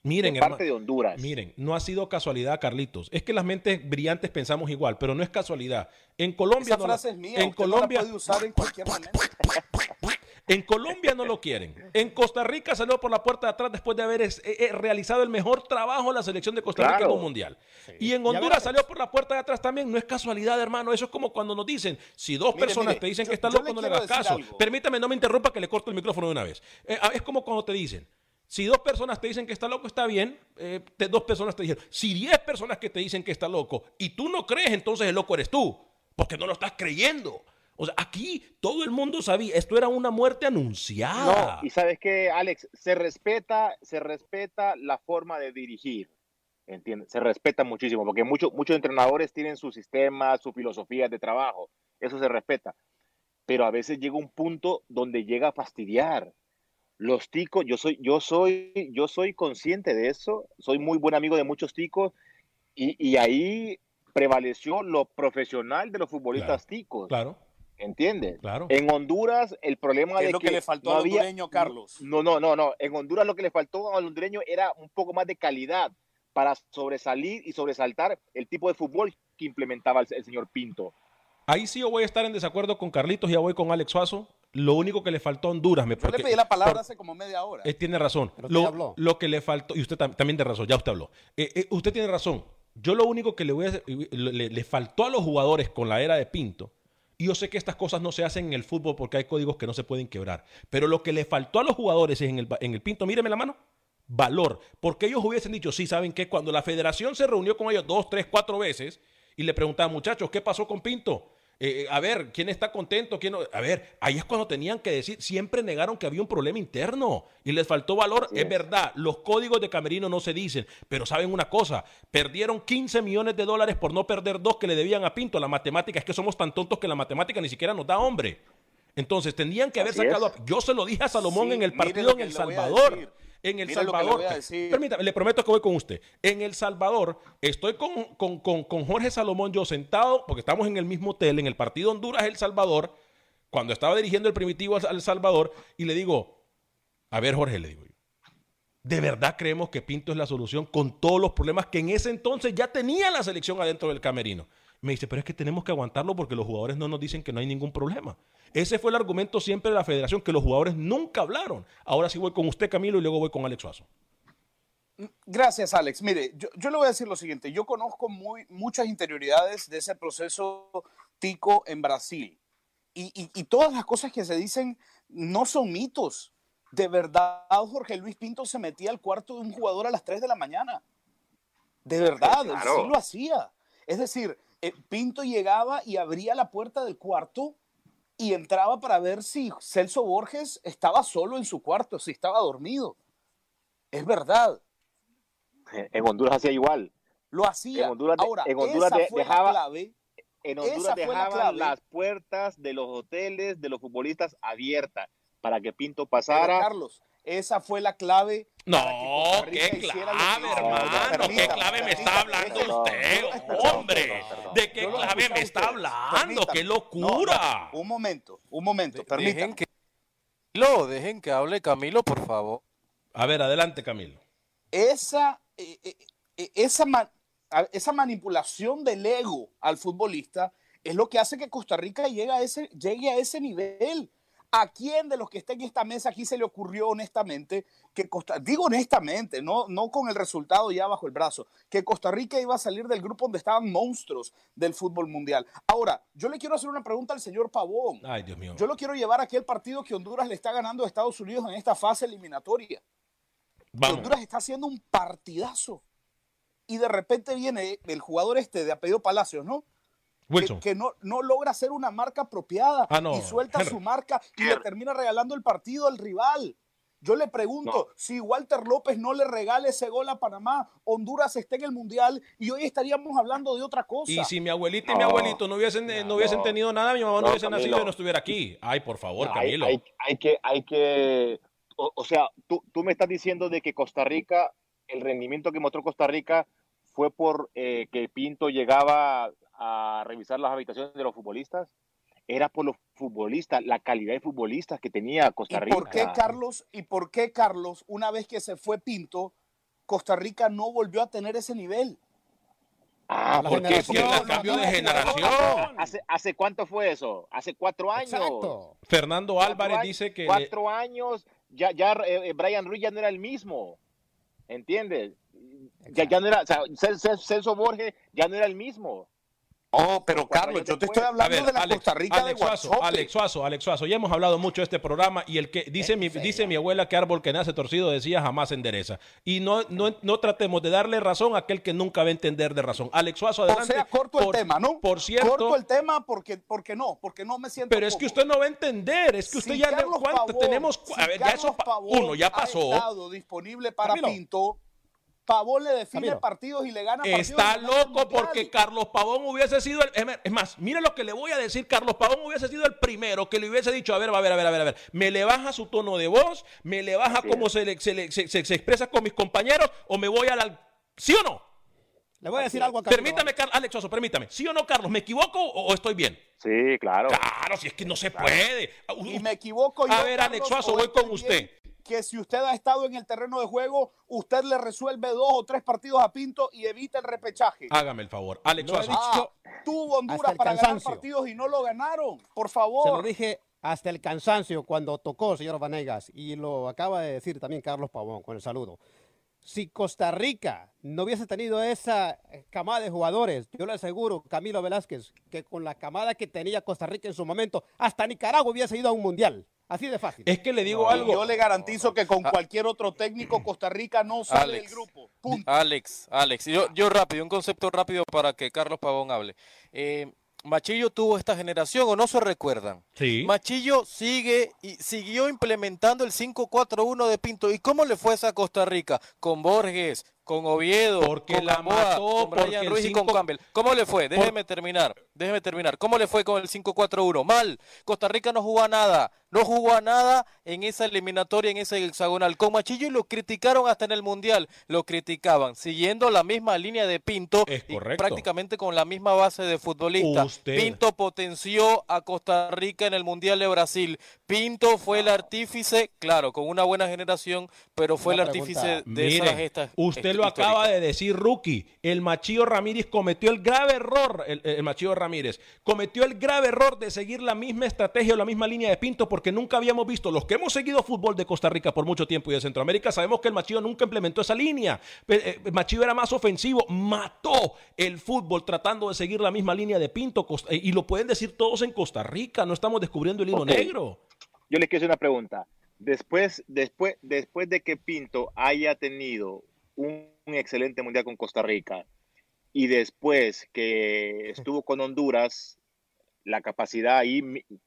Miren,
de parte de Honduras.
Miren, no ha sido casualidad, Carlitos. Es que las mentes brillantes pensamos igual, pero no es casualidad. En Colombia
Esa
no la-
frase es mía.
en
usted no
Colombia
la puede usar en cualquier momento.
En Colombia no lo quieren. En Costa Rica salió por la puerta de atrás después de haber es- eh, eh, realizado el mejor trabajo la selección de Costa Rica
Claro.
en un mundial. Y en Honduras salió por la puerta de atrás también. No es casualidad, hermano. Eso es como cuando nos dicen, si dos
Mire,
personas
mire,
te dicen
yo-
que está
yo
loco, no le hagas caso.
algo.
Permítame, no me interrumpa que le corto el micrófono de una vez. Eh, ah, es como cuando te dicen, si dos personas te dicen que está loco, está bien. eh, dos personas te dijeron. Si diez personas que te dicen que está loco y tú no crees, entonces el loco eres tú. Porque no lo estás creyendo. O sea, aquí todo el mundo sabía, esto era una muerte anunciada.
No, y sabes que, Alex, se respeta, se respeta la forma de dirigir. ¿Entiendes? Se respeta muchísimo, porque muchos muchos entrenadores tienen su sistema, su filosofía de trabajo. Eso se respeta. Pero a veces llega un punto donde llega a fastidiar. Los ticos, yo soy, yo soy, yo soy consciente de eso, soy muy buen amigo de muchos ticos, y, y ahí prevaleció lo profesional de los futbolistas ticos.
Claro,
¿Entiendes?
claro.
En Honduras, el problema
¿Qué
de
es lo que le faltó
no
al
había-
hondureño, Carlos?
No, no, no, no. En Honduras lo que le faltó al hondureño era un poco más de calidad para sobresalir y sobresaltar el tipo de fútbol que implementaba el, el señor Pinto.
Ahí sí yo voy a estar en desacuerdo con Carlitos y ya voy con Alex Suazo. Lo único que le faltó a Honduras, me
Yo le pedí la palabra
por-
hace como media hora.
Eh, tiene razón.
Pero
Lo,
habló.
lo que le faltó, y usted tam- también tiene razón, ya usted habló. Eh, eh, usted tiene razón. Yo lo único que le voy a hacer- le, le faltó a los jugadores con la era de Pinto, y yo sé que estas cosas no se hacen en el fútbol porque hay códigos que no se pueden quebrar, pero lo que le faltó a los jugadores en el, en el Pinto, míreme la mano, valor. Porque ellos hubiesen dicho, sí, ¿saben qué? Cuando la federación se reunió con ellos dos, tres, cuatro veces y le preguntaban, muchachos, ¿qué pasó con Pinto? Eh, eh, a ver, ¿quién está contento? ¿Quién no? A ver, ahí es cuando tenían que decir, siempre negaron que había un problema interno y les faltó valor. Es,
es.
verdad, los códigos de Camerino no se dicen, pero saben una cosa, perdieron 15 millones de dólares por no perder dos que le debían a Pinto. La matemática es que somos tan tontos que la matemática ni siquiera nos da hombre. Entonces, tendrían que haber
Así
sacado. a- Yo se lo dije a Salomón
Sí,
en el partido en El Salvador. En El
le
Salvador.
decir.
Permítame, le prometo que voy con usted. En El Salvador, estoy con, con- con- con Jorge Salomón, yo sentado, porque estamos en el mismo hotel, en el partido Honduras-El Salvador, cuando estaba dirigiendo el primitivo al El Salvador, y le digo, a ver, Jorge, le digo yo. ¿De verdad creemos que Pinto es la solución con todos los problemas que en ese entonces ya tenía la selección adentro del camerino? Me dice, pero es que tenemos que aguantarlo porque los jugadores no nos dicen que no hay ningún problema. Ese fue el argumento siempre de la federación, que los jugadores nunca hablaron. Ahora sí voy con usted, Camilo, y luego voy con Alex Suazo.
Gracias, Alex. Mire, yo, yo le voy a decir lo siguiente. Yo conozco muy, muchas interioridades de ese proceso tico en Brasil. Y, y- y todas las cosas que se dicen no son mitos. De verdad, Jorge Luis Pinto se metía al cuarto de un jugador a las 3 de la mañana. De verdad, él
Claro.
sí lo hacía. Es decir, eh, Pinto llegaba y abría la puerta del cuarto y entraba para ver si Celso Borges estaba solo en su cuarto, si estaba dormido. Es verdad.
En Honduras hacía igual.
Lo hacía.
En Honduras
Ahora,
en Honduras
esa
de-
fue
dejaba-
la clave.
En Honduras
la
dejaban las puertas de los hoteles de los futbolistas abiertas para que Pinto
Pero,
pasara.
Carlos, esa fue la clave.
No, qué clave, hermano. ¿Qué clave me está hablando usted, hombre?
perdón, perdón.
¿De qué clave me está hablando? ¡Qué locura!
no, un momento, un momento,
De-
permítame.
dejen que lo dejen que hable Camilo, por favor.
A ver, adelante, Camilo.
esa, eh, eh, eh, esa, esa manipulación del ego al futbolista es lo que hace que Costa Rica llegue a ese, llegue a ese nivel. ¿A quién de los que está en esta mesa aquí se le ocurrió honestamente que Costa, digo honestamente, no, no con el resultado ya bajo el brazo, que Costa Rica iba a salir del grupo donde estaban monstruos del fútbol mundial? Ahora, yo le quiero hacer una pregunta al señor Pavón.
Ay, Dios mío.
Yo lo quiero llevar a aquel partido que Honduras le está ganando a Estados Unidos en esta fase eliminatoria.
Vamos.
Honduras está haciendo un partidazo. Y de repente viene el jugador este de apellido Palacios, ¿no? Que,
Wilson.
que no, no logra hacer una marca apropiada
Ah, no,
y suelta
Henry.
su marca y le termina regalando el partido al rival. Yo le pregunto, si Walter López no le regala ese gol a Panamá, Honduras está en el Mundial y hoy estaríamos hablando de otra cosa.
Y si mi abuelita y mi abuelito no hubiesen, eh, no hubiesen
No.
tenido nada, mi mamá no,
No,
hubiese nacido y no estuviera aquí. Ay, por favor,
hay,
Camilo.
hay- hay que, hay que, o, o sea, tú, tú me estás diciendo de que Costa Rica, el rendimiento que mostró Costa Rica fue por eh, que Pinto llegaba a revisar las habitaciones de los futbolistas. Era por los futbolistas, la calidad de futbolistas que tenía Costa
¿Y
Rica.
por qué Carlos? ¿Y por qué Carlos, una vez que se fue Pinto, Costa Rica no volvió a tener ese nivel.
Ah, Porque
el cambio de generación.
¿Hace, ¿Hace cuánto fue eso? ¿Hace cuatro años?
Exacto.
Fernando
Cuatro
Álvarez
años-
dice que...
Cuatro años, ya, ya eh, Brian Ruiz ya no era el mismo. ¿Entiendes? Ya, ya no era, o sea, Celso Borges ya no era el mismo.
Oh, pero Carlos, yo te estoy hablando
ver,
de la
Alex,
Costa Rica
Alex
de
Suazo. Alex Suazo, Alex Suazo, ya hemos hablado mucho de este programa y el que dice mi, dice mi abuela que árbol que nace torcido decía jamás endereza. Y no, no, no tratemos de darle razón a aquel que nunca va a entender de razón. Alex Suazo,
O
adelante.
sea, corto el tema, ¿no?
Por cierto,
Corto el tema porque, porque no, porque no me siento
pero es que usted no va a entender, es que usted
Si
ya le cuánto tenemos,
si
a ver, ya eso uno ya
ha
pasó.
estado disponible para
Camilo.
Pinto. Pavón le define
Camilo.
partidos y le gana partidos.
Está loco porque Carlos Pavón hubiese sido el. Es más, mire lo que le voy a decir. Carlos Pavón hubiese sido el primero que le hubiese dicho: A ver, a ver, a ver, a ver, a ver. Me le baja su tono de voz, me le baja cómo se, le- se, le- se- se- se expresa con mis compañeros, o me voy a la. ¿Sí o no?
Le voy a decir algo a Camilo.
Permítame, Car- Alex Oso, permítame. ¿Sí o no, Carlos? ¿Me equivoco o, o estoy bien?
Sí, claro.
Claro, si es que no se puede.
Y me equivoco yo.
A ver,
Carlos,
Alex Suazo,
o
voy
estoy
con
bien,
usted.
Que si usted ha estado en el terreno de juego, usted le resuelve dos o tres partidos a Pinto y evita el repechaje.
Hágame el favor. Alex Suazo.
dicho
Ah, tuvo Honduras para ganar partidos y no lo ganaron. Por
Se lo
favor.
dije hasta el cansancio cuando tocó, señor Vanegas, y lo acaba de decir también Carlos Pavón con el saludo. Si Costa Rica no hubiese tenido esa camada de jugadores, yo le aseguro, Camilo Velázquez, que con la camada que tenía Costa Rica en su momento, hasta Nicaragua hubiese ido a un mundial. Así de fácil.
Es que le digo algo.
Yo le garantizo que con cualquier otro técnico Costa Rica no sale
Alex.
del grupo. Punto.
Alex, Alex, yo, yo rápido, un concepto rápido para que Carlos Pavón hable. Eh, Machillo tuvo esta generación o no se recuerdan.
Sí.
Machillo sigue y siguió implementando el 5-4-1 de Pinto. ¿Y cómo le fue esa Costa Rica? Con Borges, con Oviedo,
Porque
con
la
Gamboa,
mató,
con Brian
porque
Ruiz y con Campbell. ¿Cómo le fue? Déjeme terminar, déjeme terminar. ¿Cómo le fue con el 5-4-1? Mal. Costa Rica no jugó a nada, no jugó a nada en esa eliminatoria, en ese hexagonal. Con Machillo y lo criticaron hasta en el Mundial, lo criticaban, siguiendo la misma línea de Pinto
Es
y
correcto.
prácticamente con la misma base de futbolista.
Usted.
Pinto potenció a Costa Rica en el Mundial de Brasil. Pinto fue el artífice, claro, con una buena generación, pero fue
Una
el artífice
pregunta.
de esas gestas.
usted lo acaba de decir, rookie. El Machillo Ramírez cometió el grave error, el, el Machillo Ramírez, cometió el grave error de seguir la misma estrategia o la misma línea de Pinto porque nunca habíamos visto, los que hemos seguido fútbol de Costa Rica por mucho tiempo y de Centroamérica, sabemos que el Machillo nunca implementó esa línea. Eh, El Machillo era más ofensivo, mató el fútbol tratando de seguir la misma línea de Pinto Costa- y lo pueden decir todos en Costa Rica, no estamos descubriendo el hilo negro.
Yo le quiero hacer una pregunta. Después, después, después de que Pinto haya tenido un, un excelente mundial con Costa Rica y después que estuvo con Honduras, la capacidad ahí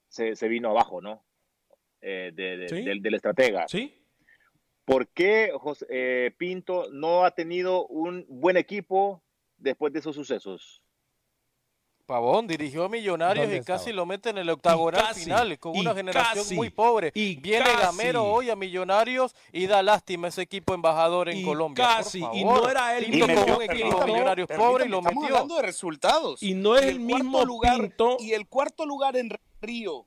se, se vino abajo, ¿no? Eh, de- de-
Sí.
del, del estratega.
¿Sí?
¿Por qué José- eh, Pinto no ha tenido un buen equipo después de esos sucesos?
Pavón dirigió a Millonarios
¿Dónde
y casi lo mete en el octagonal
casi,
final con una generación
casi,
muy pobre.
y
Viene
casi.
Gamero hoy a Millonarios y da lástima ese equipo embajador en
Y
Colombia. por
casi, y no era él
Pinto
mismo.
con un equipo Millonarios
Permítame,
pobre y lo
estamos
metió.
hablando de resultados.
Y no es
Y
el mismo
lugar,
Pinto.
Y el cuarto lugar en Río.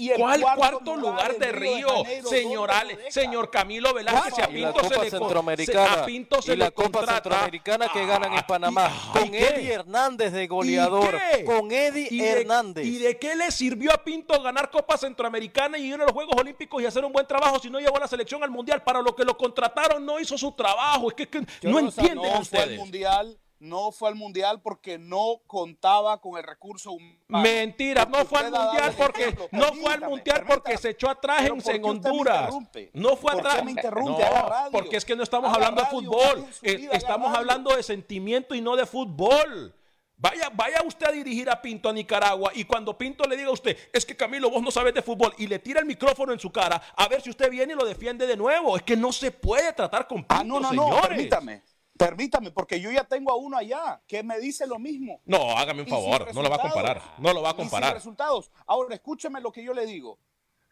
Y el
¿Cuál cuarto, lugar, de Río?
Janeiro,
señor,
¿dónde
Ale- señor Camilo Velázquez, si a Pinto se le con-
Centroamericana.
se- a Pinto se
y la
le
Copa
contrata.
Centroamericana que ganan en
Ah,
Panamá.
ay,
con. Eddie Hernández de goleador. Con Eddie
¿Y de-
Hernández.
¿Y de qué le sirvió a Pinto ganar Copa Centroamericana y ir a los Juegos Olímpicos y hacer un buen trabajo si no llevó a la selección al Mundial? Para lo que lo contrataron no hizo su trabajo. Es que, no entienden
no fue al
ustedes.
mundial, no fue al mundial porque no contaba con el recurso humano.
Mentira, no fue al mundial porque no fue al mundial porque se echó atrás en,
¿por qué
en
usted me
Honduras. No fue
¿Por qué
atrás.
me interrumpe?
No,
Haga radio.
porque es que no estamos hablando de fútbol. Eh,
vida,
estamos hablando de sentimiento y no de fútbol. Vaya, vaya usted a dirigir a Pinto a Nicaragua y cuando Pinto le diga a usted, es que Camilo, vos no sabes de fútbol y le tira el micrófono en su cara, a ver si usted viene y lo defiende de nuevo. Es que no se puede tratar con Pinto,
Ah, no, no, no,
señores.
permítame. Permítame, porque yo ya tengo a uno allá que me dice lo mismo.
No, hágame un favor, no lo va a comparar. No lo va a comparar.
resultados. Ahora, escúcheme lo que yo le digo.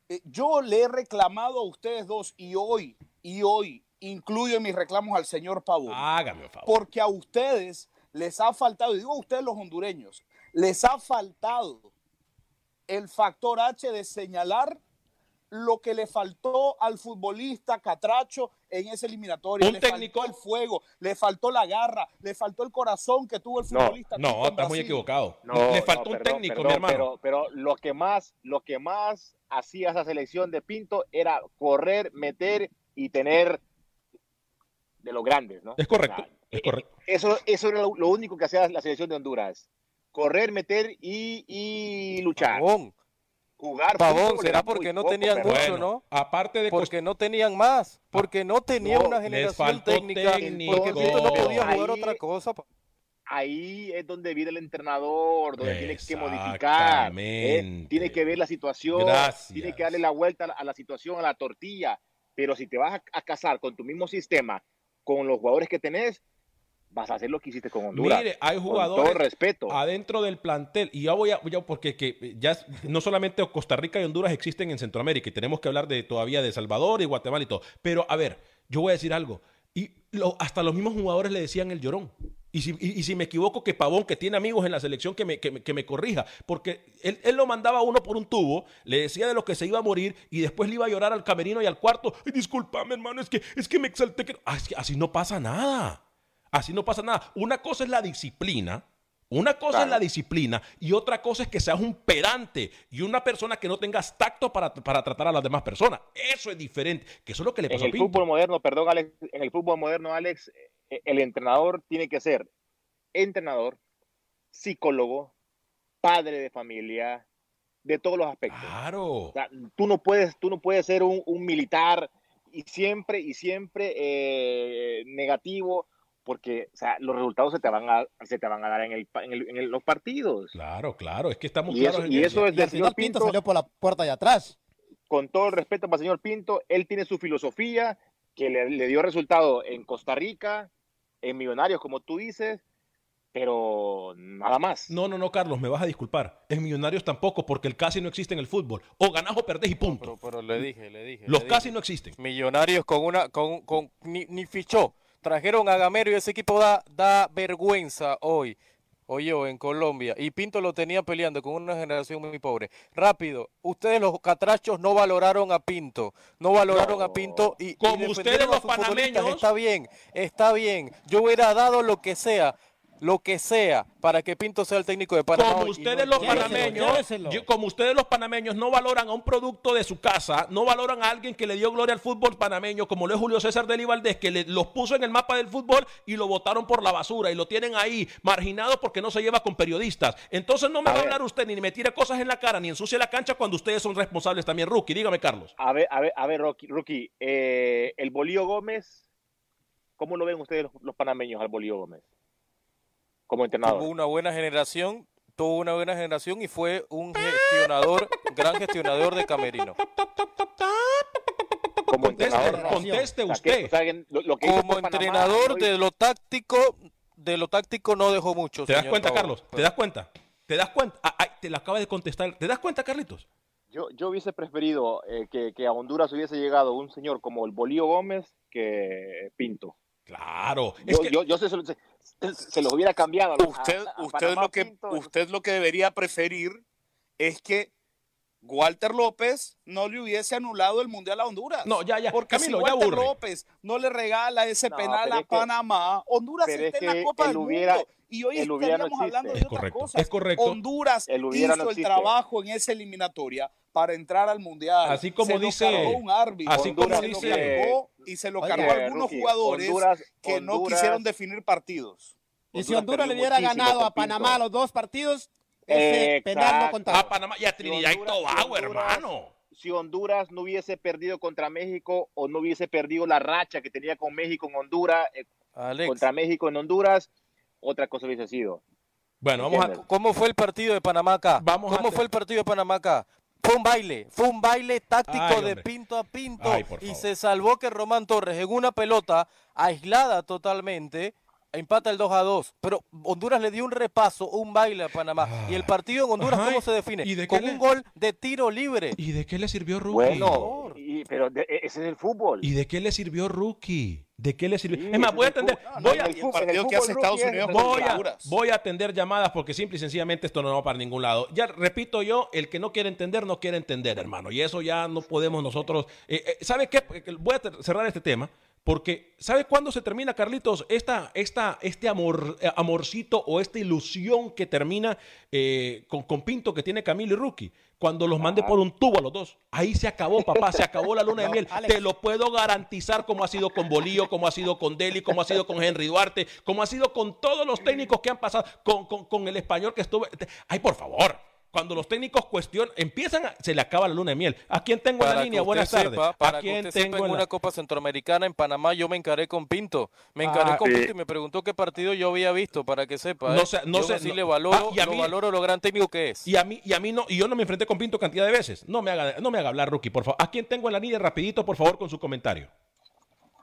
Eh, yo le he reclamado a ustedes dos y hoy, y hoy, incluyo en mis reclamos al señor Pavón.
Hágame un favor.
Porque a ustedes les ha faltado, y digo a ustedes los hondureños, les ha faltado el factor H de señalar lo que le faltó al futbolista Catracho en esa eliminatoria.
Un
le
técnico-
faltó el fuego, le faltó la garra, le faltó el corazón que tuvo el
No,
futbolista.
No, estás muy equivocado.
No,
Le
no,
faltó un
perdón,
técnico,
perdón,
mi hermano.
Pero, pero lo que más, lo que más hacía esa selección de Pinto era correr, meter y tener de los grandes, ¿no?
Es correcto,
O sea,
es correcto.
Eso, eso era lo, lo único que hacía la selección de Honduras. Correr, meter y, y luchar. Jugar
Pavón, será porque no
poco,
tenían mucho,
Bueno,
¿no?
Aparte de
Porque no tenían más, porque no tenía
No,
una generación técnica,
técnico.
porque Pinto no podía jugar
Ahí-
otra cosa.
ahí es donde viene el entrenador, donde tiene que modificar. ¿eh? tiene que ver la situación,
Gracias.
tiene que darle la vuelta a la, a la situación, a la tortilla. Pero si te vas a, a casar con tu mismo sistema, con los jugadores que tenés, vas a hacer lo que hiciste con Honduras.
Mire, hay
Con
jugadores
todo respeto.
adentro del plantel. Y ya voy a, ya porque que ya no solamente Costa Rica y Honduras existen en Centroamérica y tenemos que hablar de todavía de Salvador y Guatemala y todo. Pero a ver, yo voy a decir algo. Y lo- hasta los mismos jugadores le decían el llorón. Y si, y- y si me equivoco, que Pavón, que tiene amigos en la selección, que me, que me, que me corrija. Porque él, él lo mandaba a uno por un tubo, le decía de lo que se iba a morir y después le iba a llorar al camerino y al cuarto. Ay, discúlpame, hermano, es que, es que me exalté. Que... Ah, es que así no pasa nada. Así no pasa nada. Una cosa es la disciplina. Una cosa es la disciplina y otra cosa es que seas un pedante y una persona que no tengas tacto para, para tratar a las demás personas. Eso es diferente. Que eso es lo que le
en
pasó a
el
Pinto.
fútbol moderno, perdón, Alex, en el fútbol moderno, Alex, eh, el entrenador tiene que ser entrenador, psicólogo, padre de familia, de todos los aspectos.
Claro.
O sea, tú no puedes, tú no puedes ser un, un militar y siempre y siempre eh, negativo porque o sea, los resultados se te van a, se te van a dar en, el, en, el- en el- los partidos.
Claro, claro. Es que estamos
Y
claros
eso,
en
y eso es del señor
Pinto
Pinto.
salió por la puerta de atrás.
Con todo el respeto para el señor Pinto, él tiene su filosofía que le, le dio resultado en Costa Rica, en Millonarios, como tú dices, pero nada más.
No, no, no, Carlos, me vas a disculpar. En Millonarios tampoco, porque el casi no existe en el fútbol. O ganás o perdés y punto.
Pero, pero le dije, le dije.
Los
le
casi
dije.
no existen.
Millonarios con una, con, con ni, ni fichó. Trajeron a Gamero y ese equipo da, da vergüenza hoy. Oye, en Colombia. Y Pinto lo tenía peleando con una generación muy pobre. Rápido, ustedes los catrachos no valoraron a Pinto. No valoraron a Pinto y, y
Como
defendieron
ustedes los panameños.
Está bien, está bien. Yo hubiera dado lo que sea, lo que sea, para que Pinto sea el técnico de Panamá.
Como ustedes
no-
los panameños,
lléveselo.
como ustedes los panameños no valoran a un producto de su casa, no valoran a alguien que le dio gloria al fútbol panameño, como lo es Julio César de Valdés, que le- los puso en el mapa del fútbol y lo votaron por la basura y lo tienen ahí marginado porque no se lleva con periodistas. Entonces no me
A
va a hablar usted ni me tire cosas en la cara ni ensucie la cancha cuando ustedes son responsables también, Rookie. Dígame, Carlos.
A ver, a ver, a ver, Rookie, Rookie, eh, el Bolío Gómez, ¿cómo lo ven ustedes los, los panameños al Bolío Gómez? Como entrenador.
Tuvo una buena generación, tuvo una buena generación y fue un gestionador, gran gestionador de Camerino.
Como
Conteste,
entrenador.
conteste
O sea, que-
usted.
o sea, que lo- lo que hizo
Como entrenador de lo táctico, de lo táctico no dejó mucho.
¿Te das
señor
cuenta. Carlos? ¿Te das cuenta? ¿Te das cuenta? Ah, te lo acaba de contestar. ¿Te das cuenta, Carlitos?
Yo, yo hubiese preferido eh, que, que a Honduras hubiese llegado un señor como el Bolío Gómez que Pinto.
Claro. Es
Yo,
que-
yo, yo se, se, se los hubiera cambiado. a-
Usted,
a- a
usted, lo que,
Pinto.
usted lo que debería preferir es que Walter López no le hubiese anulado el Mundial a Honduras.
No, ya, ya.
Porque
Camilo,
si
ya
Walter
aburre.
López no le regala ese
No,
penal a
es que-
Panamá, Honduras está
es
en la Copa
el
del
hubiera-
Mundo. Y hoy
no
estaríamos hablando de.
Es
otra
correcto,
cosa.
es correcto.
Honduras
El
hizo
no
el trabajo en esa eliminatoria para entrar al Mundial.
Así como
Se lo
dice-
un árbitro.
así como
se lo
dice-
cargó y se lo
Oiga,
cargó a algunos
Rookie,
jugadores
Honduras-
que no quisieron definir partidos.
Y si Honduras le hubiera ganado a Panamá los dos partidos, ese penal no
Exacto.
contaba.
A Panamá y a Trinidad y
Honduras-
Tobago, hermano.
Si Honduras no hubiese perdido contra México o no hubiese perdido la racha que tenía con México en Honduras, eh, contra México en Honduras, otra cosa hubiese sido.
Bueno, vamos a.
¿cómo fue el partido de Panamá acá?
Vamos
¿Cómo fue el partido de Panamá acá? Fue un baile, fue un baile táctico
Ay,
de pinto a pinto
Ay,
y se salvó que Román Torres en una pelota aislada totalmente empata el 2 a 2, pero Honduras le dio un repaso, un baile a Panamá. y el partido en Honduras,
Ajá,
¿cómo se define?
¿y de qué
Con
le-
un gol de tiro libre.
¿Y de qué le sirvió Rookie?
Bueno, y- pero de- e, ese es el fútbol.
¿Y de qué le sirvió Rookie? ¿De qué le sirvió?
Sí,
es más, voy a atender, voy a, voy a,
Honduras.
voy a atender llamadas porque simple y sencillamente esto no va para ningún lado. Ya repito yo, el que no quiere entender, no quiere entender, hermano. Y eso ya no podemos nosotros. eh, eh, ¿Sabe qué? Voy a cerrar este tema Porque, ¿sabe cuándo se termina, Carlitos? Esta, esta, este amor, eh, amorcito o esta ilusión que termina eh, con, con Pinto que tiene Camilo y Rookie. Cuando los mande por un tubo a los dos. Ahí se acabó, papá. Se acabó la luna de <laughs> miel.
Alex.
Te lo puedo garantizar como ha sido con Bolío, como ha sido con Deli, como ha sido con Henry Duarte, como ha sido con todos los técnicos que han pasado, con, con- con el español que estuvo. Ay, por favor. Cuando los técnicos cuestionan, empiezan, a- se le acaba la luna de miel. ¿A quién tengo en la línea?
que
Buenas
usted
tardes.
sepa, para
¿A
que
quién
usted sepa,
tengo
en
en
una
la
Copa Centroamericana en Panamá yo me encaré con Pinto. Me encaré
Ah,
con. Pinto y me preguntó qué partido yo había visto, para que sepa.
No
¿eh?
sé- no
yo
sé,
así
no-
le valoro,
Ah, y a
lo
mí-
valoro lo gran técnico que es.
Y a mí, y a mí no, y yo no me enfrenté con Pinto cantidad de veces. No me haga, no me haga hablar, rookie, por favor. ¿A quién tengo en la línea? Rapidito, por favor, con su comentario.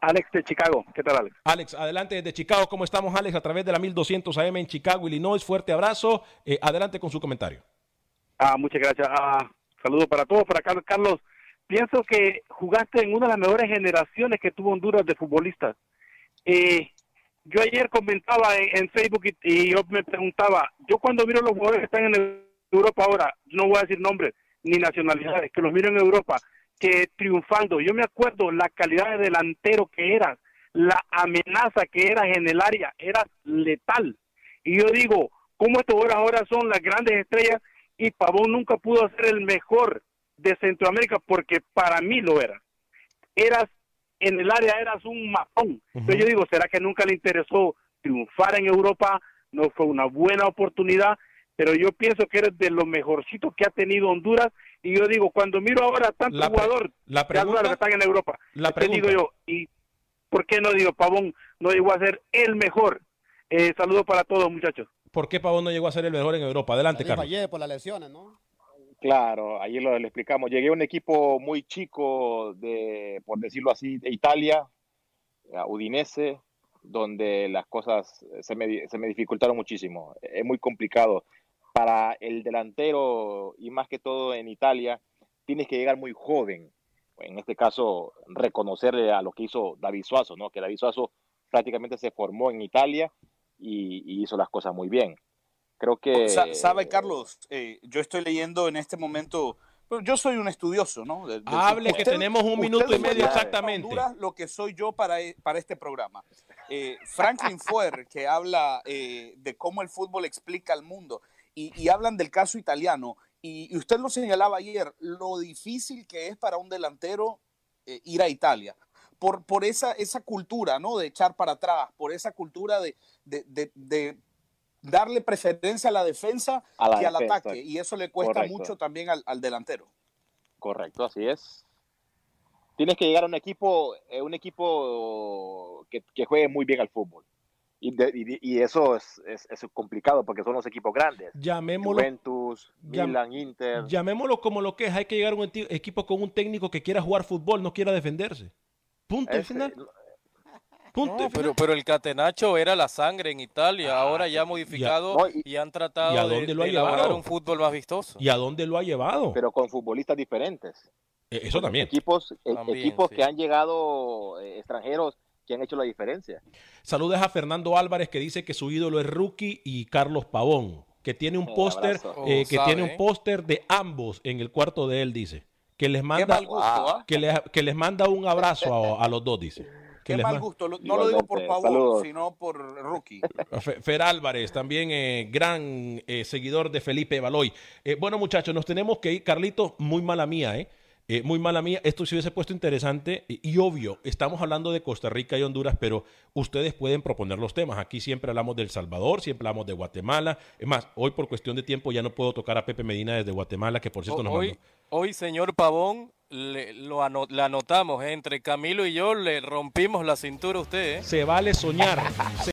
Alex de Chicago. ¿Qué tal, Alex?
Alex, adelante desde Chicago. ¿Cómo estamos, Alex? A través de la 1200 AM en Chicago, Illinois. Fuerte abrazo. Eh, adelante con su comentario.
Ah, muchas gracias. Ah, saludos para todos, para Carlos. Carlos, pienso que jugaste en una de las mejores generaciones que tuvo Honduras de futbolistas. Eh, yo ayer comentaba en, Facebook y, y yo me preguntaba, yo cuando miro los jugadores que están en Europa ahora, no voy a decir nombres ni nacionalidades, que los miro en Europa, que triunfando, yo me acuerdo la calidad de delantero que eras, la amenaza que eras en el área, eras letal. Y yo digo, ¿cómo estos jugadores ahora son las grandes estrellas y Pavón nunca pudo ser el mejor de Centroamérica porque para mí lo era. Eras en el área, eras un matón. Entonces yo digo, ¿será que nunca le interesó triunfar en Europa? No fue una buena oportunidad, pero yo pienso que eres de lo mejorcito que ha tenido Honduras y yo digo, cuando miro ahora tanto
La
jugador
la
de
pregunta-
que están en Europa,
la
te digo yo, ¿y por qué no digo Pavón no llegó a ser el mejor? Eh, saludos para todos, muchachos.
¿Por qué Pavón no llegó a ser el mejor en Europa? Adelante, Carlos.
ayer por las lesiones, ¿no?
Claro, ahí lo, lo explicamos. Llegué a un equipo muy chico de, por decirlo así, de Italia, a Udinese, donde las cosas se me, se me dificultaron muchísimo. Es muy complicado. Para el delantero, y más que todo en Italia, tienes que llegar muy joven. En este caso, reconocerle a lo que hizo David Suazo, ¿no? Que David Suazo prácticamente se formó en Italia y, y hizo las cosas muy bien. Creo que...
Sa- ¿Sabe, Carlos? Eh, yo estoy leyendo en este momento. Yo soy un estudioso, ¿no?
Hable, que tenemos un minuto y medio exactamente.
Honduras lo que soy yo para, e- para este programa. Eh, Franklin Fuer, que habla eh, de cómo el fútbol explica al mundo, y, y hablan del caso italiano, y, y usted lo señalaba ayer, lo difícil que es para un delantero eh, ir a Italia. Por, por esa, esa cultura, ¿no? De echar para atrás, por esa cultura de, de, de- de darle preferencia a la defensa
A la
que al ataque. Y eso le cuesta
correcto.
mucho también al, al delantero.
Correcto, así es. Tienes que llegar a un equipo, eh, un equipo que, que juegue muy bien al fútbol. Y, de- y- y eso es, es- es complicado porque son los equipos grandes.
Llamémoslo,
Juventus,
llam-
Milan, Inter.
llamémoslo como lo que es. Hay que llegar a un equipo con un técnico que quiera jugar fútbol, no quiera defenderse. Punto
Ese-
final. Punto
No,
final.
pero, pero el Catenacho era la sangre en Italia, ahora ya modificado
No, y-
y, han tratado
¿Y a
de,
lo ha
de elaborar
llevado?
un fútbol más vistoso.
¿Y a dónde lo ha llevado?
pero con futbolistas diferentes.
Eh, Eso también.
Equipos, e-
También,
equipos
sí.
que han llegado eh, extranjeros que han hecho la diferencia.
Saludos a Fernando Álvarez que dice que su ídolo es Rookie y Carlos Pavón, que tiene un póster, eh, que
sabe,
tiene un
¿eh?
póster de ambos en el cuarto de él, dice. Que les
Qué
manda,
mal gusto, ¿ah?
que les, que les manda un abrazo a, a los dos, dice. <laughs> Que
Qué
les
mal
ma-
gusto. Lo- No lo digo por favor,
saludos.
sino por rookie. <laughs>
Fe- Fer Álvarez, también eh, gran eh, seguidor de Felipe Baloy. Eh, bueno, muchachos, nos tenemos que ir. Carlitos, muy mala mía, ¿eh? Eh, muy mala mía. Esto se hubiese puesto interesante y, y obvio, estamos hablando de Costa Rica y Honduras, pero ustedes pueden proponer los temas. Aquí siempre hablamos del Salvador, siempre hablamos de Guatemala. Es más, hoy por cuestión de tiempo ya no puedo tocar a Pepe Medina desde Guatemala, que por cierto nos
hoy,
mandó.
hoy, señor Pavón, le, lo le anotamos, ¿eh? entre Camilo y yo le rompimos la cintura a usted. ¿eh?
Se vale soñar. Se- <laughs>